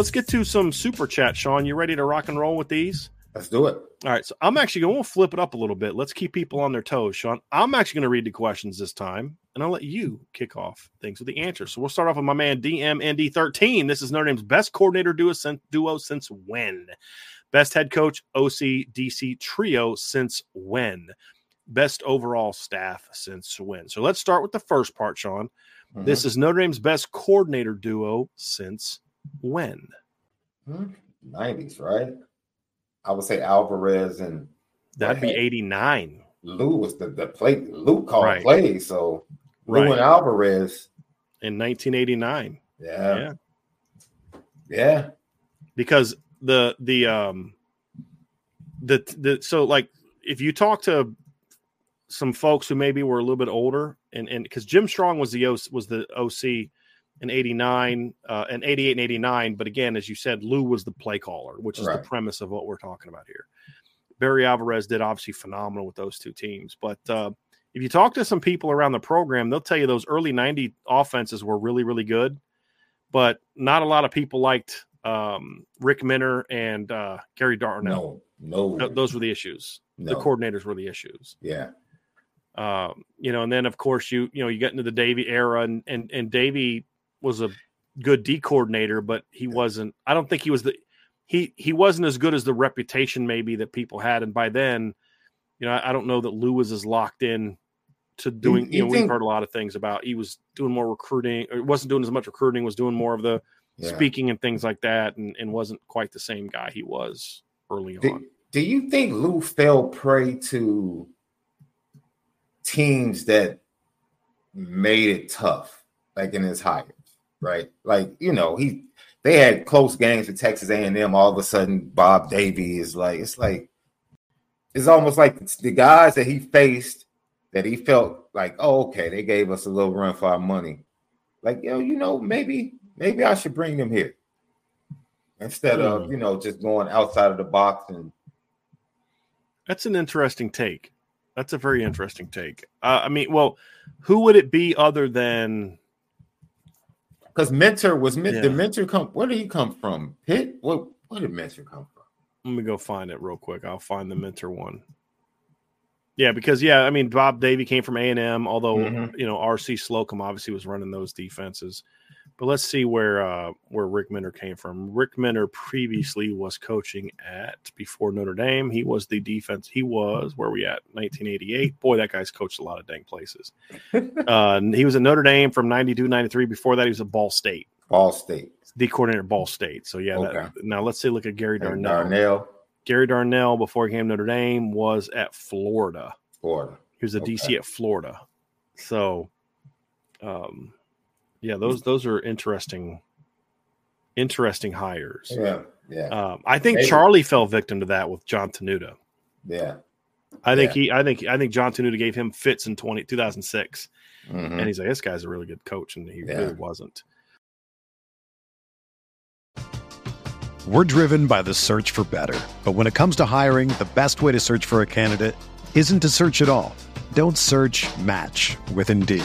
Let's get to some super chat, Sean. You ready to rock and roll with these? Let's do it. All right. So I'm actually going to flip it up a little bit. Let's keep people on their toes, Sean. I'm actually going to read the questions this time, and I'll let you kick off things with the answers. So we'll start off with my man DMND13. This is Notre Dame's best coordinator duo since, duo since when? Best head coach OC DC trio since when? Best overall staff since when? So let's start with the first part, Sean. Mm-hmm. This is Notre Dame's best coordinator duo since when? Hmm? 90s, right? I would say Alvarez and that'd be 89. Lou was the, the play Lou called right. play, so Lou right. and Alvarez in 1989. Yeah. Yeah. Yeah. Because the the um the the so like if you talk to some folks who maybe were a little bit older and and because Jim Strong was the was the OC in 89 uh, and 88 and 89 but again as you said lou was the play caller which is right. the premise of what we're talking about here. Barry alvarez did obviously phenomenal with those two teams but uh, if you talk to some people around the program they'll tell you those early 90 offenses were really really good but not a lot of people liked um, rick minter and uh, gary darnell no no. Those were the issues. No. the coordinators were the issues. Yeah. Um, you know, and then of course you you know you get into the Davie era, and and and Davie was a good D coordinator, but he wasn't. I don't think he was the he he wasn't as good as the reputation maybe that people had. And by then, you know, I, I don't know that Lou was as locked in to doing. You, you, you know, think, we've heard a lot of things about he was doing more recruiting. Or wasn't doing as much recruiting. Was doing more of the yeah. speaking and things like that, and and wasn't quite the same guy he was early do, on. Do you think Lou fell prey to teams that made it tough, like in his hire? Right? Like you know, he they had close games with Texas A&M. All of a sudden, Bob Davie is like it's like it's almost like the guys that he faced that he felt like, oh, okay, they gave us a little run for our money. Like, yo, you know, maybe maybe I should bring them here instead mm. of hmm. you know just going outside of the box and. That's an interesting take. That's a very interesting take. Uh, I mean, well, who would it be other than because Minter was yeah. did Minter come? Where did he come from? Pitt? What? Where did Minter come from? Let me go find it real quick. I'll find the Minter one. Yeah, because yeah, I mean Bob Davie came from A and M, although mm-hmm. you know RC Slocum obviously was running those defenses. But let's see where uh, where Rick Minter came from. Rick Minter previously was coaching at before Notre Dame. He was the defense. He was where we at 1988. Boy, that guy's coached a lot of dang places. uh, he was at Notre Dame from 92, 93. Before that, he was at Ball State. Ball State. The coordinator at Ball State. So yeah. Okay. That, now let's see. Look at Gary Darnell. Darnell. Gary Darnell before he came to Notre Dame was at Florida. Florida. He was a okay. DC at Florida. So, um, yeah, those those are interesting, interesting hires. Yeah, yeah. Um, I think Maybe. Charlie fell victim to that with John Tenuta. Yeah, I think yeah. he, I think, I think John Tenuta gave him fits in 20, 2006. Mm-hmm. and he's like, this guy's a really good coach, and he yeah. really wasn't. We're driven by the search for better. But when it comes to hiring, the best way to search for a candidate isn't to search at all. Don't search match with Indeed.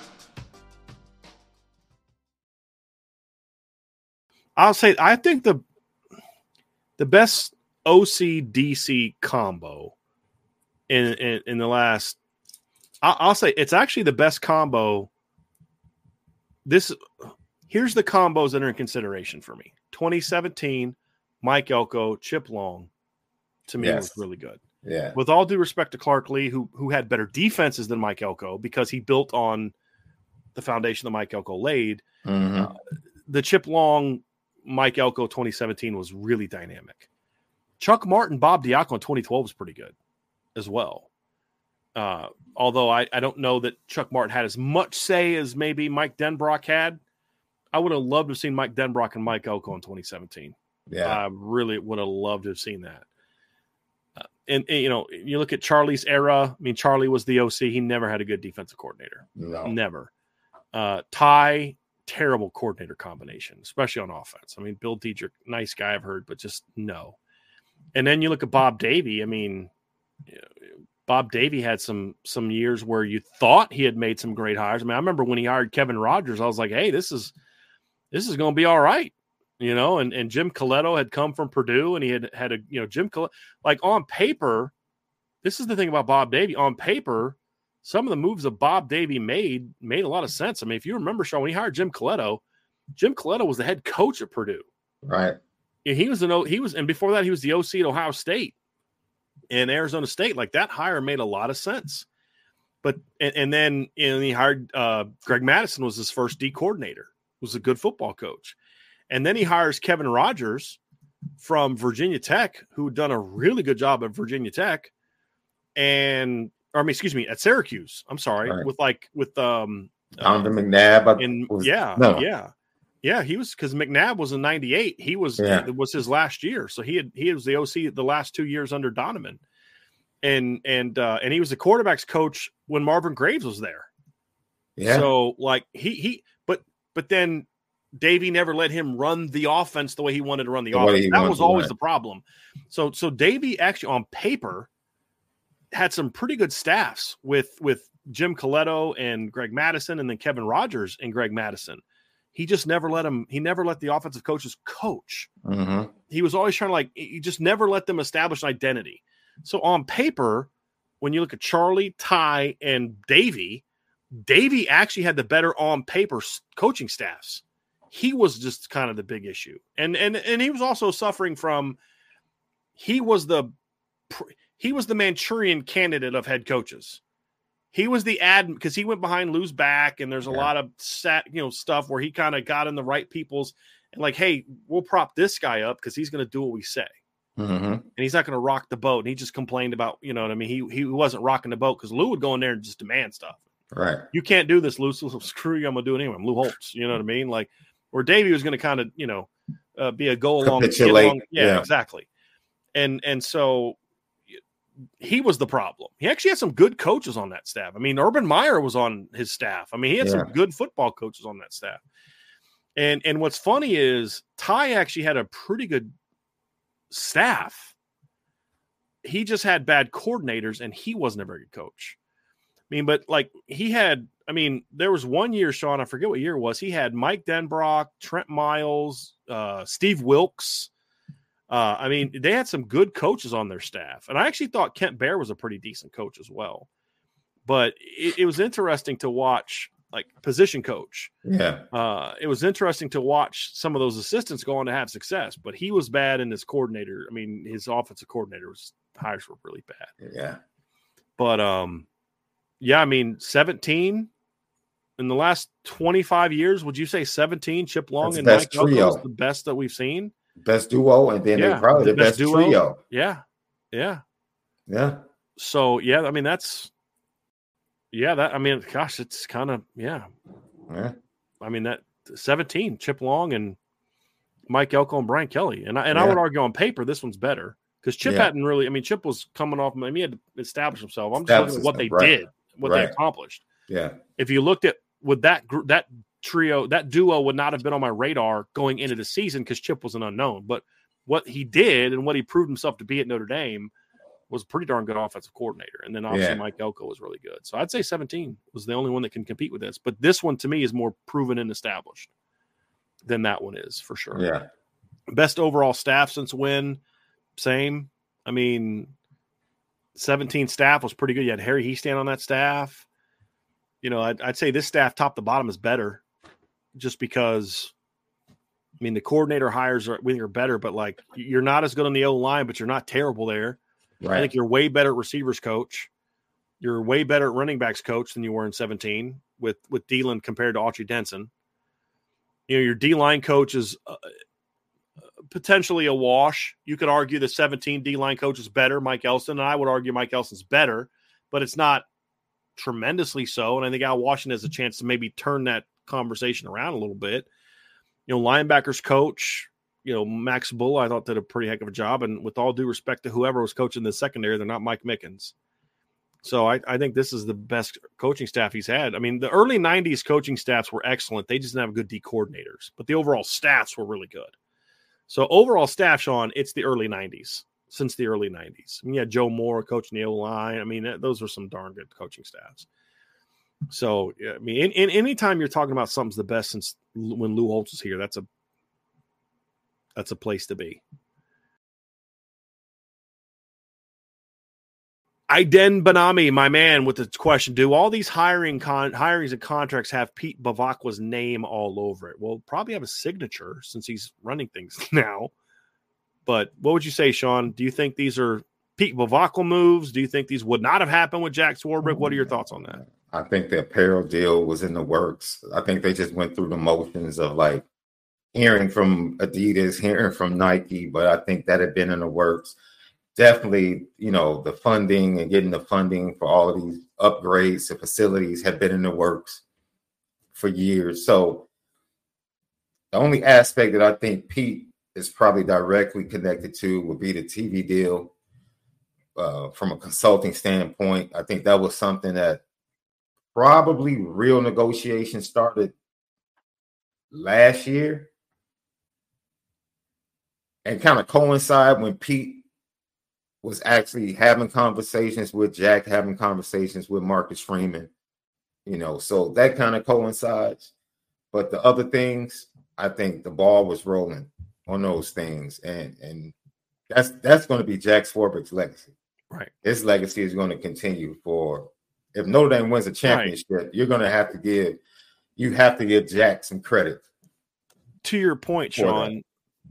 I'll say I think the the best OC DC combo in in, in the last I'll, I'll say it's actually the best combo. This here's the combos that are in consideration for me. 2017, Mike Elko, Chip Long, to me Yes. was really good. Yeah. With all due respect to Clark Lea, who who had better defenses than Mike Elko because he built on the foundation that Mike Elko laid. Mhm. The Chip Long, Mike Elko 2017 was really dynamic. Chuck Martin, Bob Diaco in 2012 was pretty good as well. Uh, although I, I don't know that Chuck Martin had as much say as maybe Mike Denbrock had. I would have loved to have seen Mike Denbrock and Mike Elko in 2017. Yeah. I really would have loved to have seen that. Uh, and, and, you know, you look at Charlie's era. I mean, Charlie was the OC. He never had a good defensive coordinator. no. Never. Uh, Ty, terrible coordinator combination, especially on offense. I mean, Bill Diedrick, nice guy, I've heard, but just no. And then you look at Bob Davie. I mean, Bob Davie had some some years where you thought he had made some great hires. I mean, I remember when he hired Kevin Rogers, I was like, "Hey, this is this is going to be all right," you know. And and Jim Colletto had come from Purdue, and he had had a you know Jim Colletto like on paper. This is the thing about Bob Davie. On paper, some of the moves that Bob Davie made made a lot of sense. I mean, if you remember, Sean, when he hired Jim Colletto, Jim Colletto was the head coach at Purdue. Right. And he was an O- he was, and before that, he was the OC at Ohio State and Arizona State. Like that hire made a lot of sense. But and, and then and he hired uh, Greg Mattison was his first D coordinator. Was a good football coach, and then he hires Kevin Rogers from Virginia Tech, who had done a really good job at Virginia Tech, and or I mean, excuse me, at Syracuse. I'm sorry, Right. with like with um Donovan McNabb. I- and was- yeah, no. yeah, yeah. He was because McNabb was in '98. He was Yeah. it was his last year, so he had he was the OC the last two years under Donovan, and and uh, and he was the quarterbacks coach when Marvin Graves was there. Yeah. So like he he but but then Davie never let him run the offense the way he wanted to run the, The offense. That was always the problem. So so Davie actually on paper had some pretty good staffs with with Jim Colletto and Greg Mattison and then Kevin Rogers and Greg Mattison. He just never let him he never let the offensive coaches coach Mhm. he was always trying to like He just never let them establish an identity. So on paper, when you look at Charlie, Ty, and Davie, Davie actually had the better on paper coaching staffs. He was just kind of the big issue, and and and he was also suffering from. He was the he was the Manchurian candidate of head coaches. He was the ad because he went behind Lou's back, and there's a Yeah. lot of sat you know stuff where he kind of got in the right people's and like, hey, we'll prop this guy up because he's going to do what we say, Mhm. and he's not going to rock the boat. And he just complained about, you know what I mean? He he wasn't rocking the boat because Lou would go in there and just demand stuff. Right. You can't do this, Lou. So screw you. I'm going to do it anyway. I'm Lou Holtz. You know what I mean? Like, or Davie was going to kind of, you know, uh, be a go along. get Capitulate, along- Yeah, yeah. exactly. And and so he was the problem. He actually had some good coaches on that staff. I mean, Urban Meyer was on his staff. I mean, he had some good football coaches on that staff. And and what's funny is Ty actually had a pretty good staff. He just had bad coordinators, and he wasn't a very good coach. I mean, but like he had, I mean, there was one year, Sean, I forget what year it was. He had Mike Denbrock, Trent Miles, uh, Steve Wilkes, Uh, I mean, they had some good coaches on their staff, and I actually thought Kent Baer was a pretty decent coach as well. But it, it was interesting to watch, like position coach. Yeah, Uh, it was interesting to watch some of those assistants go on to have success. But he was bad in his coordinator. I mean, his offensive coordinator was hires were really bad. yeah. But um, yeah, I mean, seventeen in the last twenty five years. Would you say seventeen? Chip Long That's and Mike Elko is the best that we've seen. Best duo, and then Yeah, they probably the the best best, duo. trio. Yeah, yeah. Yeah, So yeah, I mean that's yeah. That I mean, gosh, it's kind of yeah. yeah. I mean that seventeen Chip Long and Mike Elko and Brian Kelly, and I, and I would argue on paper this one's better because Chip Yeah. hadn't really. I mean, Chip was coming off. I mean, he had to establish himself. I'm just looking at what they right. did, what they accomplished. Yeah, if you looked at with that group that trio that duo would not have been on my radar going into the season because chip was an unknown but what he did and what he proved himself to be at notre dame was a pretty darn good offensive coordinator and then obviously Yeah. mike elko was really good. So i'd say 17 was the only one that can compete with this but this one to me is more proven and established than that one is for sure. Yeah. best overall staff since when? Same. I mean 17 staff was pretty good. You had harry hiestand on that staff. You know I'd, I'd say this staff top to bottom is better just because i mean the coordinator hires are we think are better but like you're not as good on the o line but you're not terrible there i Right. think you're way better at receivers coach you're way better at running backs coach than you were in 17 with with Deland compared to Autry Denson. You know, your D line coach is uh, potentially a wash. You could argue the 17 D line coach is better, Mike Elston, and I would argue Mike Elston's better, but it's not tremendously so. And I think Al Washington has a chance to maybe turn that conversation around a little bit. You know, linebackers coach, you know, Max Bull, I thought did a pretty heck of a job. And with all due respect to whoever was coaching the secondary, they're not Mike Mickens. So I, I think this is the best coaching staff he's had. I mean, the early 90s coaching staffs were excellent. They just didn't have good D coordinators, but the overall staffs were really good. So overall staff, Sean, it's the early 90s, since the early 90s. I mean, yeah, Joe Moore coaching the O line. I mean, those were some darn good coaching staffs. So, I mean, in, in anytime you're talking about something's the best since when Lou Holtz was here, that's a that's a place to be. Iden Banami, my man, with the question: Do all these hiring con- hirings and contracts have Pete Bevacqua's name all over it? Well, probably have a signature since he's running things now. But what would you say, Sean? Do you think these are Pete Bevacqua moves? Do you think these would not have happened with Jack Swarbrick? What are your thoughts on that? I think the apparel deal was in the works. I think they just went through the motions of like hearing from Adidas, hearing from Nike, but I think that had been in the works. Definitely, you know, the funding and getting the funding for all of these upgrades to facilities had been in the works for years. So the only aspect that I think Pete is probably directly connected to would be the TV deal. Uh, from a consulting standpoint, I think that was something that probably real negotiations started last year and kind of coincide when Pete was actually having conversations with Jack, having conversations with Marcus Freeman, you know, so that kind of coincides. But the other things, I think the ball was rolling on those things, and and that's that's going to be Jack Swarbrick's legacy. Right. His legacy is going to continue for if Notre Dame wins a championship, you're going to have to give you have to give Jack some credit. To your point, For that. Sean,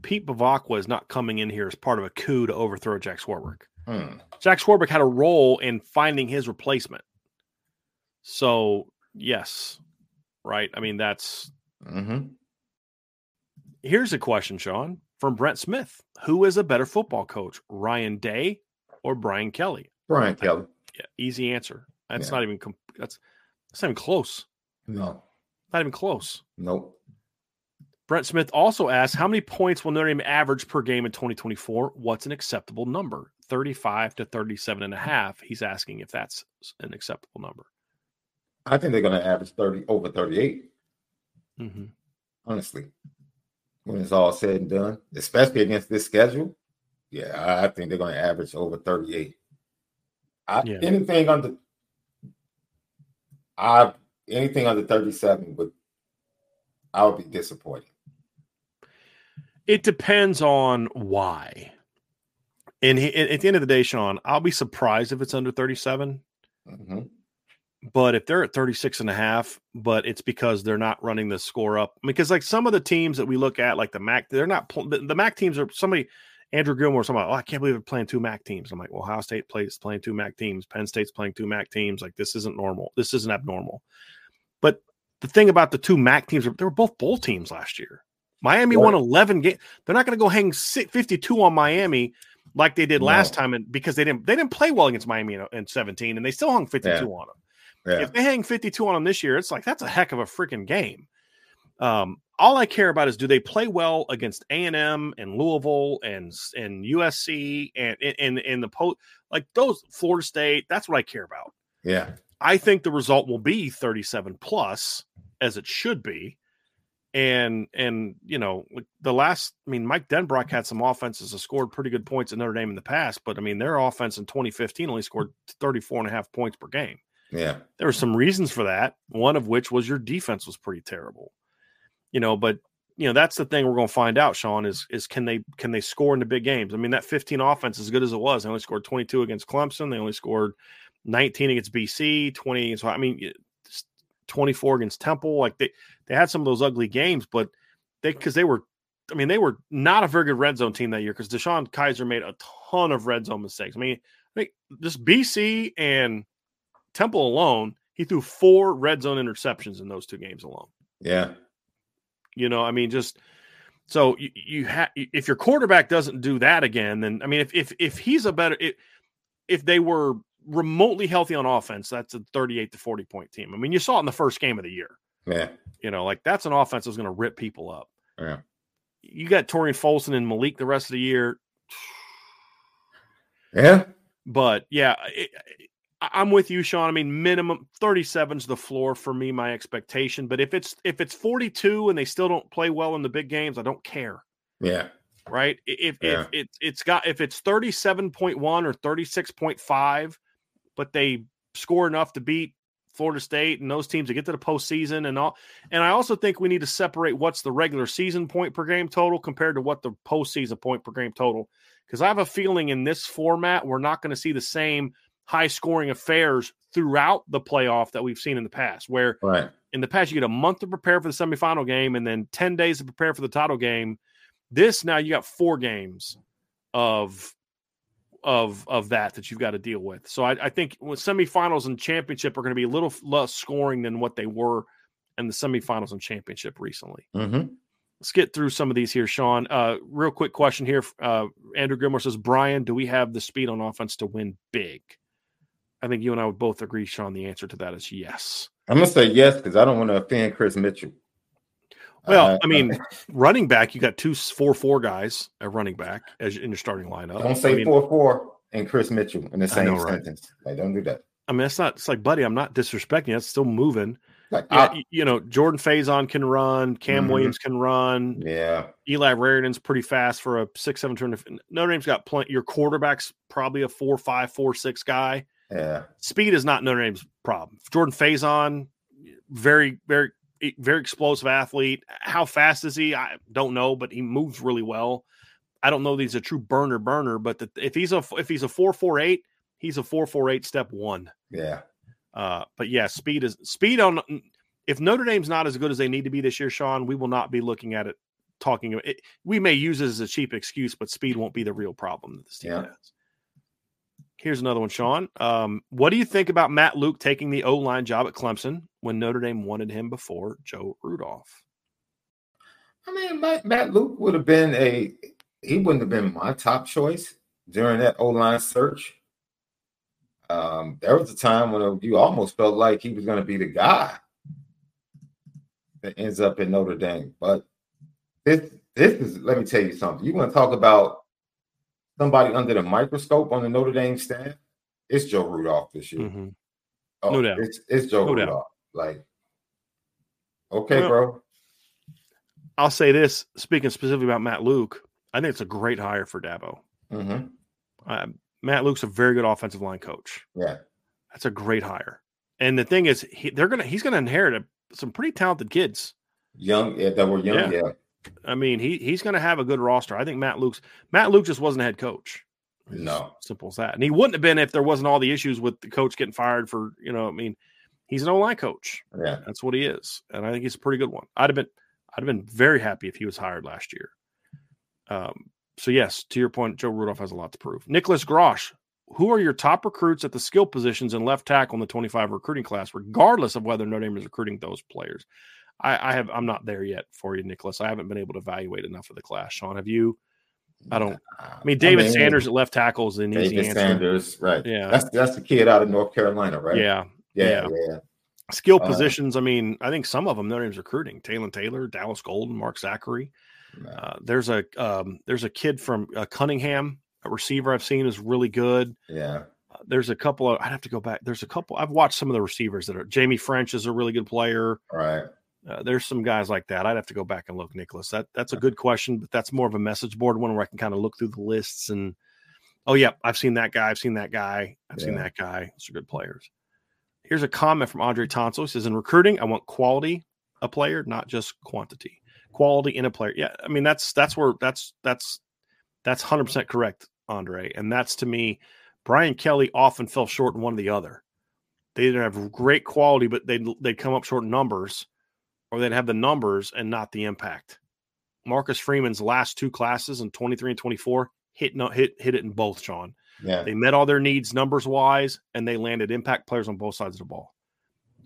Pete Bevacqua is not coming in here as part of a coup to overthrow Jack Swarbrick. Hmm. Jack Swarbrick had a role in finding his replacement. So, yes, right. I mean, that's Mhm. here's a question, Sean, from Brent Smith. Who is a better football coach, Ryan Day or Brian Kelly? Brian Kelly. Yeah, easy answer. That's Yeah. not even com- that's that's not even close. No, Not even close. nope. Brent Smith also asked, how many points will Notre Dame average per game in 2024? What's an acceptable number? 35 to 37 and a half. He's asking if that's an acceptable number. I think they're going to average 30 over 38, hmm honestly. When it's all said and done, especially against this schedule. Yeah, I I think they're going to average over 38. I, Yeah. Anything under I anything under 37 would I would be disappointed. It depends on why. And he, at the end of the day, Sean, I'll be surprised if it's under 37. Mm-hmm. But if they're at 36 and a half, but it's because they're not running the score up. Because like some of the teams that we look at, like the MAC, they're not the, the MAC teams are somebody Andrew Gilmore, somebody, oh, I can't believe they're playing two MAC teams. I'm like, well, Ohio State plays playing two MAC teams. Penn State's playing two MAC teams. Like, this isn't normal. This isn't abnormal. But the thing about the two MAC teams, they were both bowl teams last year. Miami won 11 games. They're not going to go hang 52 on Miami like they did last time, and because they didn't they didn't play well against Miami in, in 17, and they still hung 52 yeah. on them. Yeah. If they hang 52 on them this year, it's like that's a heck of a freaking game. Um, all I care about is do they play well against A and M and Louisville and and USC and in in the post like those Florida State. That's what I care about. Yeah, I think the result will be 37 plus as it should be. And and you know the last, I mean, Mike Denbrock had some offenses that scored pretty good points in Notre Dame in the past, but I mean their offense in 2015 only scored 34 and a half points per game. Yeah, there were some reasons for that. One of which was your defense was pretty terrible you know, but you know that's the thing we're going to find out. Sean is is can they can they score in the big games? I mean, that 15 offense as good as it was, they only scored 22 against Clemson. They only scored 19 against BC, 20 against. I mean, 24 against Temple. Like they they had some of those ugly games, but they because they were. I mean, they were not a very good red zone team that year because DeShone Kizer made a ton of red zone mistakes. I mean, I think just BC and Temple alone, he threw four red zone interceptions in those two games alone. Yeah. You know, I mean, just so you, you have if your quarterback doesn't do that again, then I mean, if if if he's a better if, if they were remotely healthy on offense, that's a 38 to 40 point team. I mean, you saw it in the first game of the year. Yeah. You know, like that's an offense that's going to rip people up. Yeah. You got Tarean Folston and Malik the rest of the year. Yeah. But yeah, it, I'm with you, Sean. I mean, minimum 37 is the floor for me, my expectation. But if it's if it's 42 and they still don't play well in the big games, I don't care. Yeah. Right. If yeah. if it it's got if it's 37.1 or 36.5, but they score enough to beat Florida State and those teams to get to the postseason and all. And I also think we need to separate what's the regular season point per game total compared to what the postseason point per game total. Because I have a feeling in this format, we're not going to see the same high scoring affairs throughout the playoff that we've seen in the past, where right. in the past you get a month to prepare for the semifinal game and then 10 days to prepare for the title game. This now you got four games of of of that that you've got to deal with. So I, I think semifinals and championship are going to be a little less scoring than what they were in the semifinals and championship recently. Mm-hmm. Let's get through some of these here, Sean. Uh, real quick question here. Uh, Andrew Gilmore says, Brian, do we have the speed on offense to win big? I think you and I would both agree, Sean. The answer to that is yes. I'm gonna say yes because I don't want to offend Chris Mitchell. Well, uh, I mean, running back, you got two four four guys at running back as in your starting lineup. Don't say I mean, four four and Chris Mitchell in the same know, sentence. Right? Like, don't do that. I mean, it's not. It's like, buddy, I'm not disrespecting. It's still moving. Like, yeah, you know, Jordan Faison can run. Cam mm-hmm. Williams can run. Yeah. Eli Raridon's pretty fast for a six seven turn. Notre Dame's got plenty. Your quarterback's probably a four five four six guy. Yeah. Speed is not Notre Dame's problem. Jordan Faison, very, very, very explosive athlete. How fast is he? I don't know, but he moves really well. I don't know that he's a true burner burner, but the, if he's a if he's a four four eight, he's a four four eight step one. Yeah. Uh, but yeah, speed is speed on. If Notre Dame's not as good as they need to be this year, Sean, we will not be looking at it talking about it. We may use it as a cheap excuse, but speed won't be the real problem that this team yeah. has. Here's another one, Sean. Um, what do you think about Matt Luke taking the O line job at Clemson when Notre Dame wanted him before Joe Rudolph? I mean, Matt, Matt Luke would have been a he wouldn't have been my top choice during that O line search. Um, there was a time when you almost felt like he was going to be the guy that ends up in Notre Dame. But this this is let me tell you something. You want to talk about somebody under the microscope on the Notre Dame staff, it's Joe Rudolph this year. Mm-hmm. Oh, no doubt. It's, it's Joe no Rudolph. Doubt. Like, okay, well, bro. I'll say this speaking specifically about Matt Luke, I think it's a great hire for Dabo. Mm-hmm. Uh, Matt Luke's a very good offensive line coach. Yeah. That's a great hire. And the thing is, he, they're gonna he's gonna inherit a, some pretty talented kids. Young, yeah, that were young, yeah. yeah. I mean, he he's going to have a good roster. I think Matt Luke's Matt Luke just wasn't a head coach. No, simple as that. And he wouldn't have been if there wasn't all the issues with the coach getting fired for you know. I mean, he's an O line coach. Yeah, that's what he is, and I think he's a pretty good one. I'd have been I'd have been very happy if he was hired last year. Um. So yes, to your point, Joe Rudolph has a lot to prove. Nicholas Grosh, who are your top recruits at the skill positions and left tackle in the 25 recruiting class, regardless of whether Notre Dame is recruiting those players? I, I have I'm not there yet for you, Nicholas. I haven't been able to evaluate enough of the class. Sean, have you? I don't. I mean, David I mean, Sanders at left tackle is an David easy answer. Sanders, right? Yeah, that's that's the kid out of North Carolina, right? Yeah, yeah, yeah. yeah. Skill uh, positions. I mean, I think some of them Notre Dame's recruiting. Taylor Taylor, Dallas Golden, Mark Zachary. Uh, there's a um, there's a kid from uh, Cunningham, a receiver I've seen is really good. Yeah. Uh, there's a couple of I'd have to go back. There's a couple I've watched some of the receivers that are Jamie French is a really good player. Right. Uh, there's some guys like that. I'd have to go back and look, Nicholas. That that's a good question, but that's more of a message board one where I can kind of look through the lists and oh yeah, I've seen that guy. I've seen that guy. I've yeah. seen that guy. Those are good players. Here's a comment from Andre Tonso. He says, in recruiting, I want quality a player, not just quantity. Quality in a player. Yeah, I mean that's that's where that's that's that's hundred percent correct, Andre. And that's to me, Brian Kelly often fell short in one or the other. They didn't have great quality, but they'd they'd come up short in numbers or they'd have the numbers and not the impact. Marcus Freeman's last two classes in 23 and 24 hit no, hit hit it in both, Sean. Yeah. They met all their needs numbers wise and they landed impact players on both sides of the ball.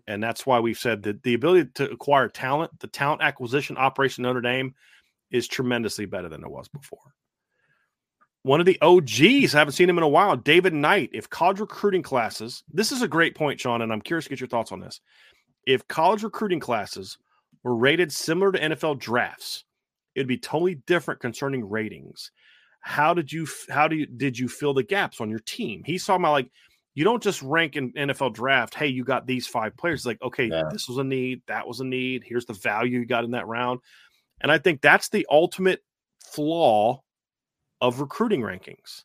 And that's why we've said that the ability to acquire talent, the talent acquisition operation Notre Dame is tremendously better than it was before. One of the OGs, I haven't seen him in a while, David Knight. If college recruiting classes, this is a great point, Sean, and I'm curious to get your thoughts on this. If college recruiting classes were rated similar to NFL drafts, it'd be totally different concerning ratings. How did you how do you did you fill the gaps on your team? He's talking about like you don't just rank in NFL draft, hey, you got these five players. Like, okay, yeah. this was a need, that was a need, here's the value you got in that round. And I think that's the ultimate flaw of recruiting rankings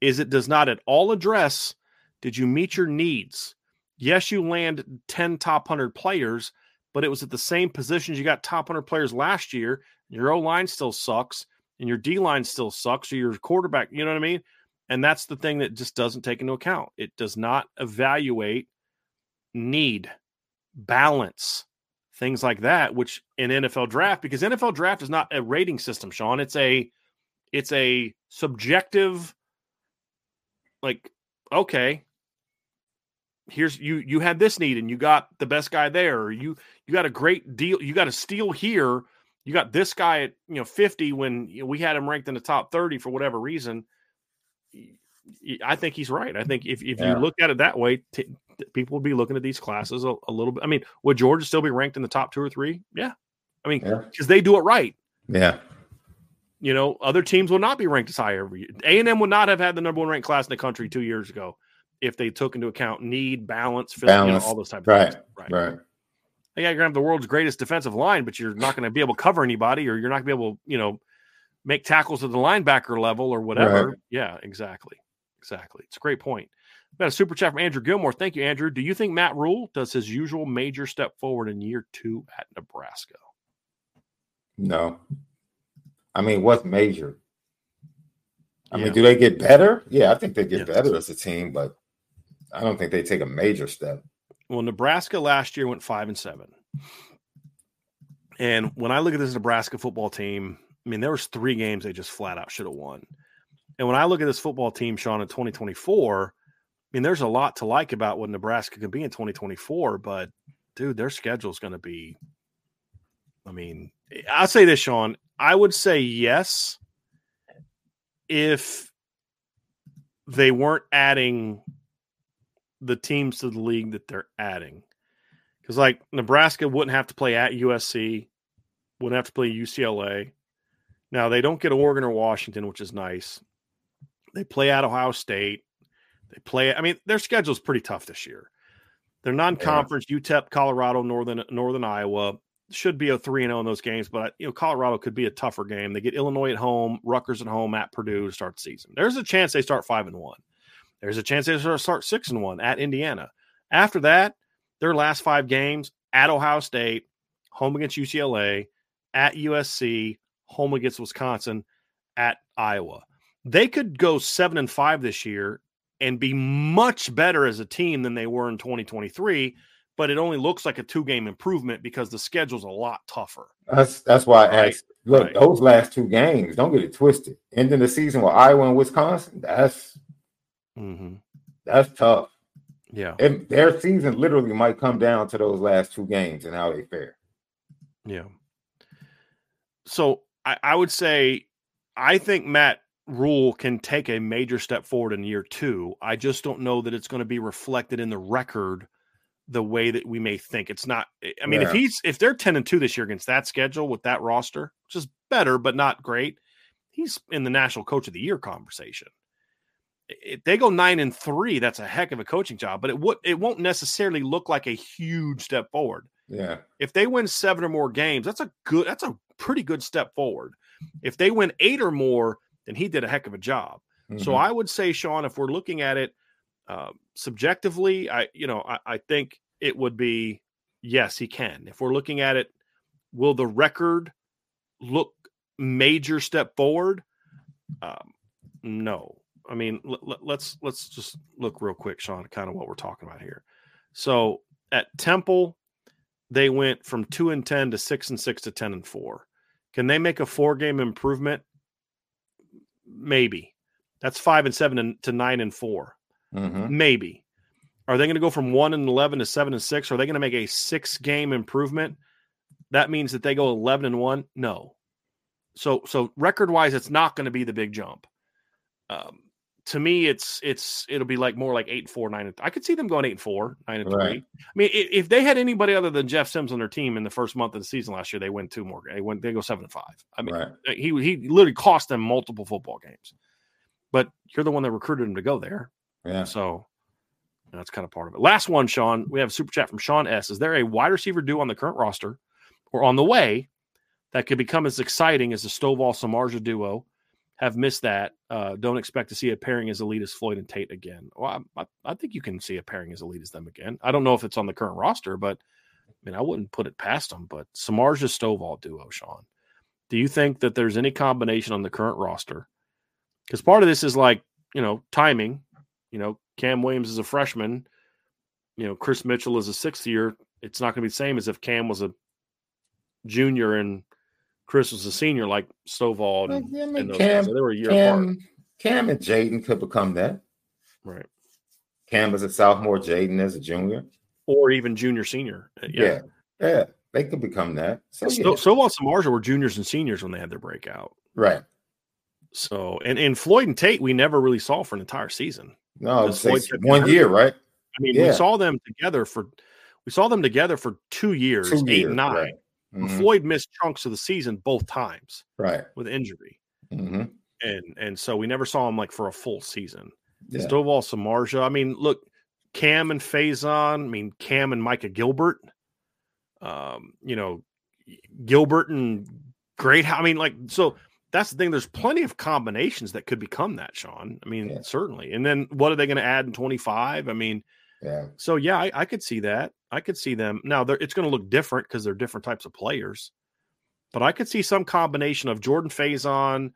is it does not at all address did you meet your needs? Yes, you land 10 top 100 players, but it was at the same positions you got top 100 players last year. Your O line still sucks, and your D line still sucks, or your quarterback, you know what I mean? And that's the thing that just doesn't take into account. It does not evaluate need, balance, things like that, which in NFL draft, because NFL draft is not a rating system, Sean. It's a it's a subjective, like, okay, here's you you had this need and you got the best guy there or you you got a great deal you got a steal here you got this guy at you know 50 when we had him ranked in the top 30 for whatever reason i think he's right. I think if, if yeah. you look at it that way t- people would be looking at these classes a, a, little bit i mean would georgia still be ranked in the top two or three? Yeah. I mean because yeah. they do it right. Yeah. You know other teams will not be ranked as high every year a&m would not have had the number one ranked class in the country two years ago if they took into account need, balance, fill, balance. You know, all those types right. of things. Right. Right. Yeah, you're gonna have the world's greatest defensive line, but you're not gonna be able to cover anybody, or you're not gonna be able, you know, make tackles at the linebacker level or whatever. Right. Yeah, exactly. Exactly. It's a great point. got a super chat from Andrew Gilmore. Thank you, Andrew. Do you think Matt Rhule does his usual major step forward in year two at Nebraska? No. I mean, what's major? I yeah. mean, do they get better? Yeah, I think they get yeah. better as a team, but I don't think they take a major step. Well, Nebraska last year went five and seven. And when I look at this Nebraska football team, I mean, there was three games they just flat out should have won. And when I look at this football team, Sean, in 2024, I mean, there's a lot to like about what Nebraska can be in 2024, but dude, their schedule is going to be. I mean, I'll say this, Sean. I would say yes if they weren't adding the teams to the league that they're adding. Because like Nebraska wouldn't have to play at USC, wouldn't have to play UCLA. Now they don't get Oregon or Washington, which is nice. They play at Ohio State. They play. I mean, their schedule is pretty tough this year. They're non-conference. Yeah. UTEP, Colorado, Northern Northern Iowa should be a three and zero oh in those games, but you know Colorado could be a tougher game. They get Illinois at home, Rutgers at home, at Purdue to start the season. There's a chance they start five and one. There's a chance they start six and one at Indiana. After that, their last five games at Ohio State, home against UCLA, at USC, home against Wisconsin, at Iowa. They could go seven and five this year and be much better as a team than they were in 2023 but it only looks like a two game improvement because the schedule's a lot tougher. That's that's why I asked. Look, right. those last two games, don't get it twisted. Ending the season with Iowa and Wisconsin, that's mm-hmm. that's tough. Yeah, and their season literally might come down to those last two games and how they fare. Yeah. So I, I would say I think Matt Rhule can take a major step forward in year two. I just don't know that it's going to be reflected in the record the way that we may think. It's not. I mean, yeah. if he's if they're ten and two this year against that schedule with that roster, which is better but not great, he's in the national coach of the year conversation. If they go nine and three, that's a heck of a coaching job, but it would it won't necessarily look like a huge step forward. Yeah. If they win seven or more games, that's a good that's a pretty good step forward. If they win eight or more, then he did a heck of a job. Mm-hmm. So I would say, Sean, if we're looking at it uh, subjectively, I you know I, I think it would be yes, he can. If we're looking at it, will the record look major step forward? Um, no. I mean, l- let's let's just look real quick, Sean, kind of what we're talking about here. So at Temple, they went from two and ten to six and six to ten and four. Can they make a four game improvement? Maybe. That's five and seven to nine and 4 Mm-hmm. Maybe. Are they going to go from one and eleven to seven and six? Are they going to make a six game improvement? That means that they go eleven and one. No. So so record wise, it's not going to be the big jump. Um, to me, it's it's it'll be like more like eight four nine. And, four nine I could see them going eight and four nine and right. three. I mean, if they had anybody other than Jeff Sims on their team in the first month of the season last year, they win two more. They went they go seven and five. I mean, right. Uh, he he literally cost them multiple football games. But you're the one that recruited him to go there. Yeah. So that's kind of part of it. Last one, Sean. We have a super chat from Sean S. Is there a wide receiver due on the current roster or on the way that could become as exciting as the Stovall Samardzija duo? Have missed that. Uh, don't expect to see a pairing as elite as Floyd and Tate again. Well, I, I, think you can see a pairing as elite as them again. I don't know if it's on the current roster, but I mean, I wouldn't put it past them. But Samardzija Stovall duo, Sean. Do you think that there's any combination on the current roster? Because part of this is like, you know, timing. You know, Cam Williams is a freshman. You know, Chris Mitchell is a sixth year. It's not going to be the same as if Cam was a junior and Chris was a senior, like Stovall and, yeah, I mean, and those Cam, guys. they were a year Cam, apart. Cam and Jaden could become that. Right. Cam is a sophomore, Jaden is a junior, or even junior senior. Uh, yeah, yeah, yeah they could become that. So yeah. Stovall and Samardzija were juniors and seniors when they had their breakout. Right. So and and Floyd and Tate we never really saw for an entire season. No, one year, right? I mean, yeah. we saw them together for we saw them together for two years, two eight years, and nine. Right. Mm-hmm. Floyd missed chunks of the season both times, right, with injury, mm-hmm. and and so we never saw him like for a full season. Yeah. Stovall Samardzija. I mean, look, Cam and Faison. I mean, Cam and Micah Gilbert. Um, you know, Gilbert and Great. I mean, like so that's the thing. There's plenty of combinations that could become that, Sean. I mean, yeah. certainly. And then what are they going to add in 25? I mean, yeah. So yeah, I, I could see that. I could see them. Now it's going to look different because they're different types of players. But I could see some combination of Jordan Faison,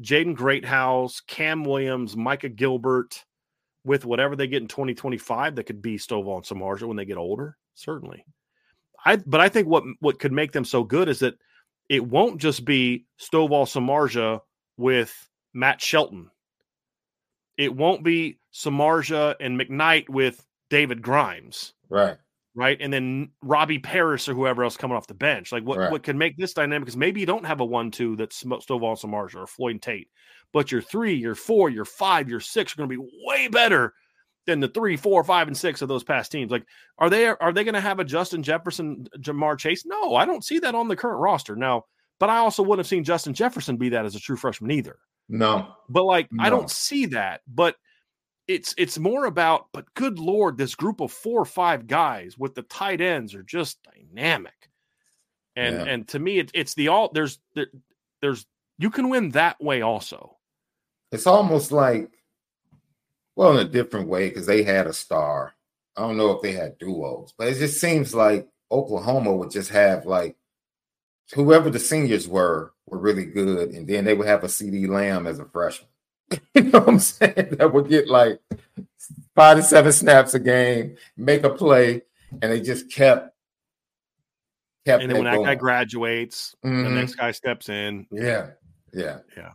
Jaden Greathouse, Cam Williams, Micah Gilbert, with whatever they get in 2025 that could be Stovall and Samardzija when they get older. Certainly. I but I think what what could make them so good is that – it won't just be Stovall Samardzija with Matt Shelton. It won't be Samardzija and McKnight with David Grimes. Right. Right. And then Robby Parris or whoever else coming off the bench. Like what, right. what can make this dynamic is maybe you don't have a one two that's Stovall Samardzija or Floyd and Tate, but your three, your four, your five, your six are going to be way better than the three, four, five, and six of those past teams. Like, are they are they going to have a Justin Jefferson, Ja'Marr Chase? No, I don't see that on the current roster now. But I also wouldn't have seen Justin Jefferson be that as a true freshman either. No, but like no. I don't see that. But it's it's more about. But good lord, this group of four or five guys with the tight ends are just dynamic. And yeah. and to me, it, it's the all there's there, there's you can win that way also. It's almost like well, in a different way, because they had a star. I don't know if they had duos, but it just seems like Oklahoma would just have like whoever the seniors were were really good, and then they would have a CeeDee Lamb as a freshman. you know what I'm saying? That would get like five to seven snaps a game, make a play, and they just kept kept. And then when that guy graduates, mm-hmm. the next guy steps in. Yeah, yeah, yeah.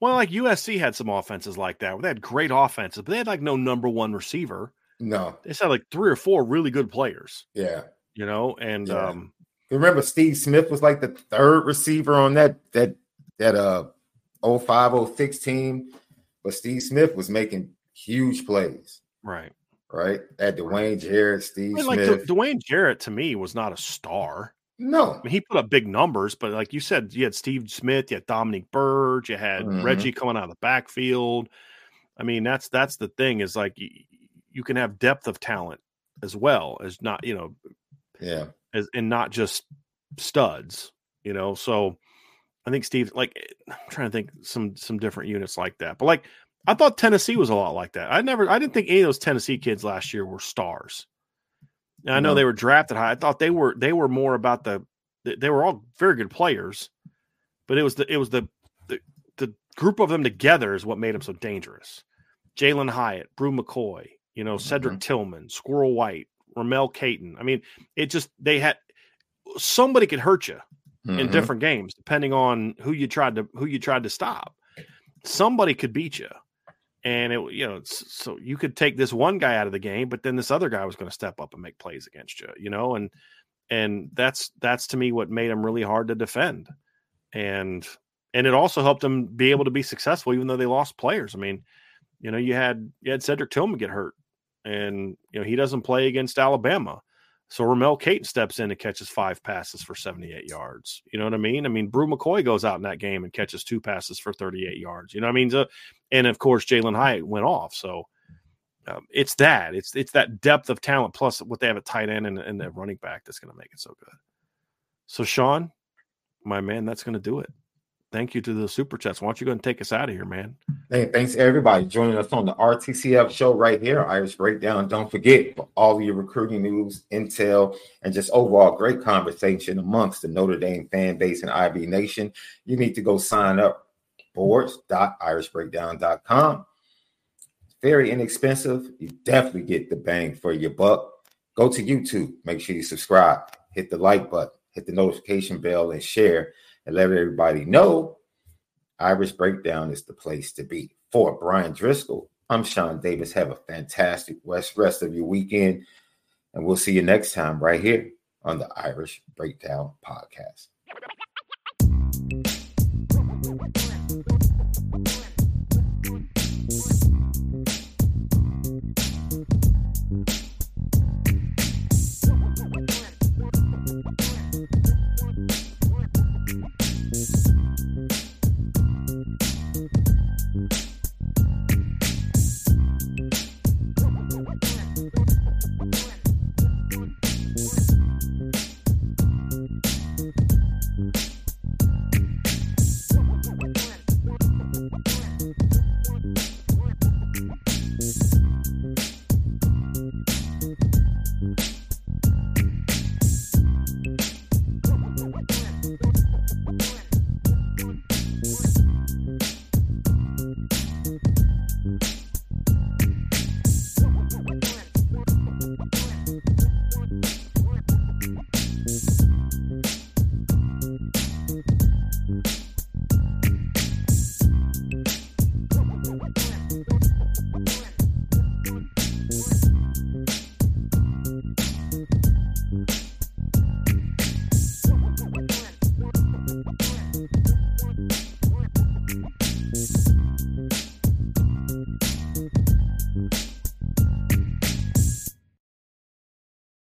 Well, like USC had some offenses like that where they had great offenses, but they had like no number one receiver. No, they had like three or four really good players. Yeah, you know, and yeah. um, remember Steve Smith was like the third receiver on that that that uh 0506 team, but Steve Smith was making huge plays. Right. Right. That Dwayne Jarrett, Steve I mean, Smith. Like Dwayne Jarrett to me was not a star. No. I mean, he put up big numbers, but like you said, you had Steve Smith, you had Dominique Byrd, you had mm-hmm. Reggie coming out of the backfield. I mean, that's that's the thing is like you, you can have depth of talent as well as not, you know, yeah, as and not just studs, you know. So I think Steve, like, I'm trying to think some some different units like that, but like I thought Tennessee was a lot like that. I never, I didn't think any of those Tennessee kids last year were stars. And I know no. they were drafted high. I thought they were they were more about the they were all very good players, but it was the it was the the, the group of them together is what made them so dangerous. Jalin Hyatt, Bru McCoy, you know, Cedric mm-hmm. Tillman, Squirrel White, Ramel Keyton. I mean, it just they had somebody could hurt you mm-hmm. in different games depending on who you tried to who you tried to stop. Somebody could beat you and it you know so you could take this one guy out of the game but then this other guy was going to step up and make plays against you you know and and that's that's to me what made him really hard to defend and and it also helped them be able to be successful even though they lost players i mean you know you had you had cedric tillman get hurt and you know he doesn't play against alabama so Ramel Keyton steps in and catches five passes for 78 yards. You know what I mean? I mean, Bru McCoy goes out in that game and catches two passes for 38 yards. You know what I mean? And of course, Jalin Hyatt went off. So um, it's that. It's it's that depth of talent plus what they have at tight end and, and the running back that's going to make it so good. So Sean, my man, that's going to do it thank you to the super chats. Why don't you go and take us out of here, man? Hey, thanks everybody joining us on the RTCF show right here, Irish Breakdown. Don't forget for all your recruiting news, intel, and just overall great conversation amongst the Notre Dame fan base and IB Nation. You need to go sign up boards.irishbreakdown.com. Very inexpensive. You definitely get the bang for your buck. Go to YouTube. Make sure you subscribe. Hit the like button. Hit the notification bell and share and let everybody know Irish Breakdown is the place to be. For Bryan Driskell, I'm Sean Davis. Have a fantastic rest, of your weekend, and we'll see you next time right here on the Irish Breakdown Podcast.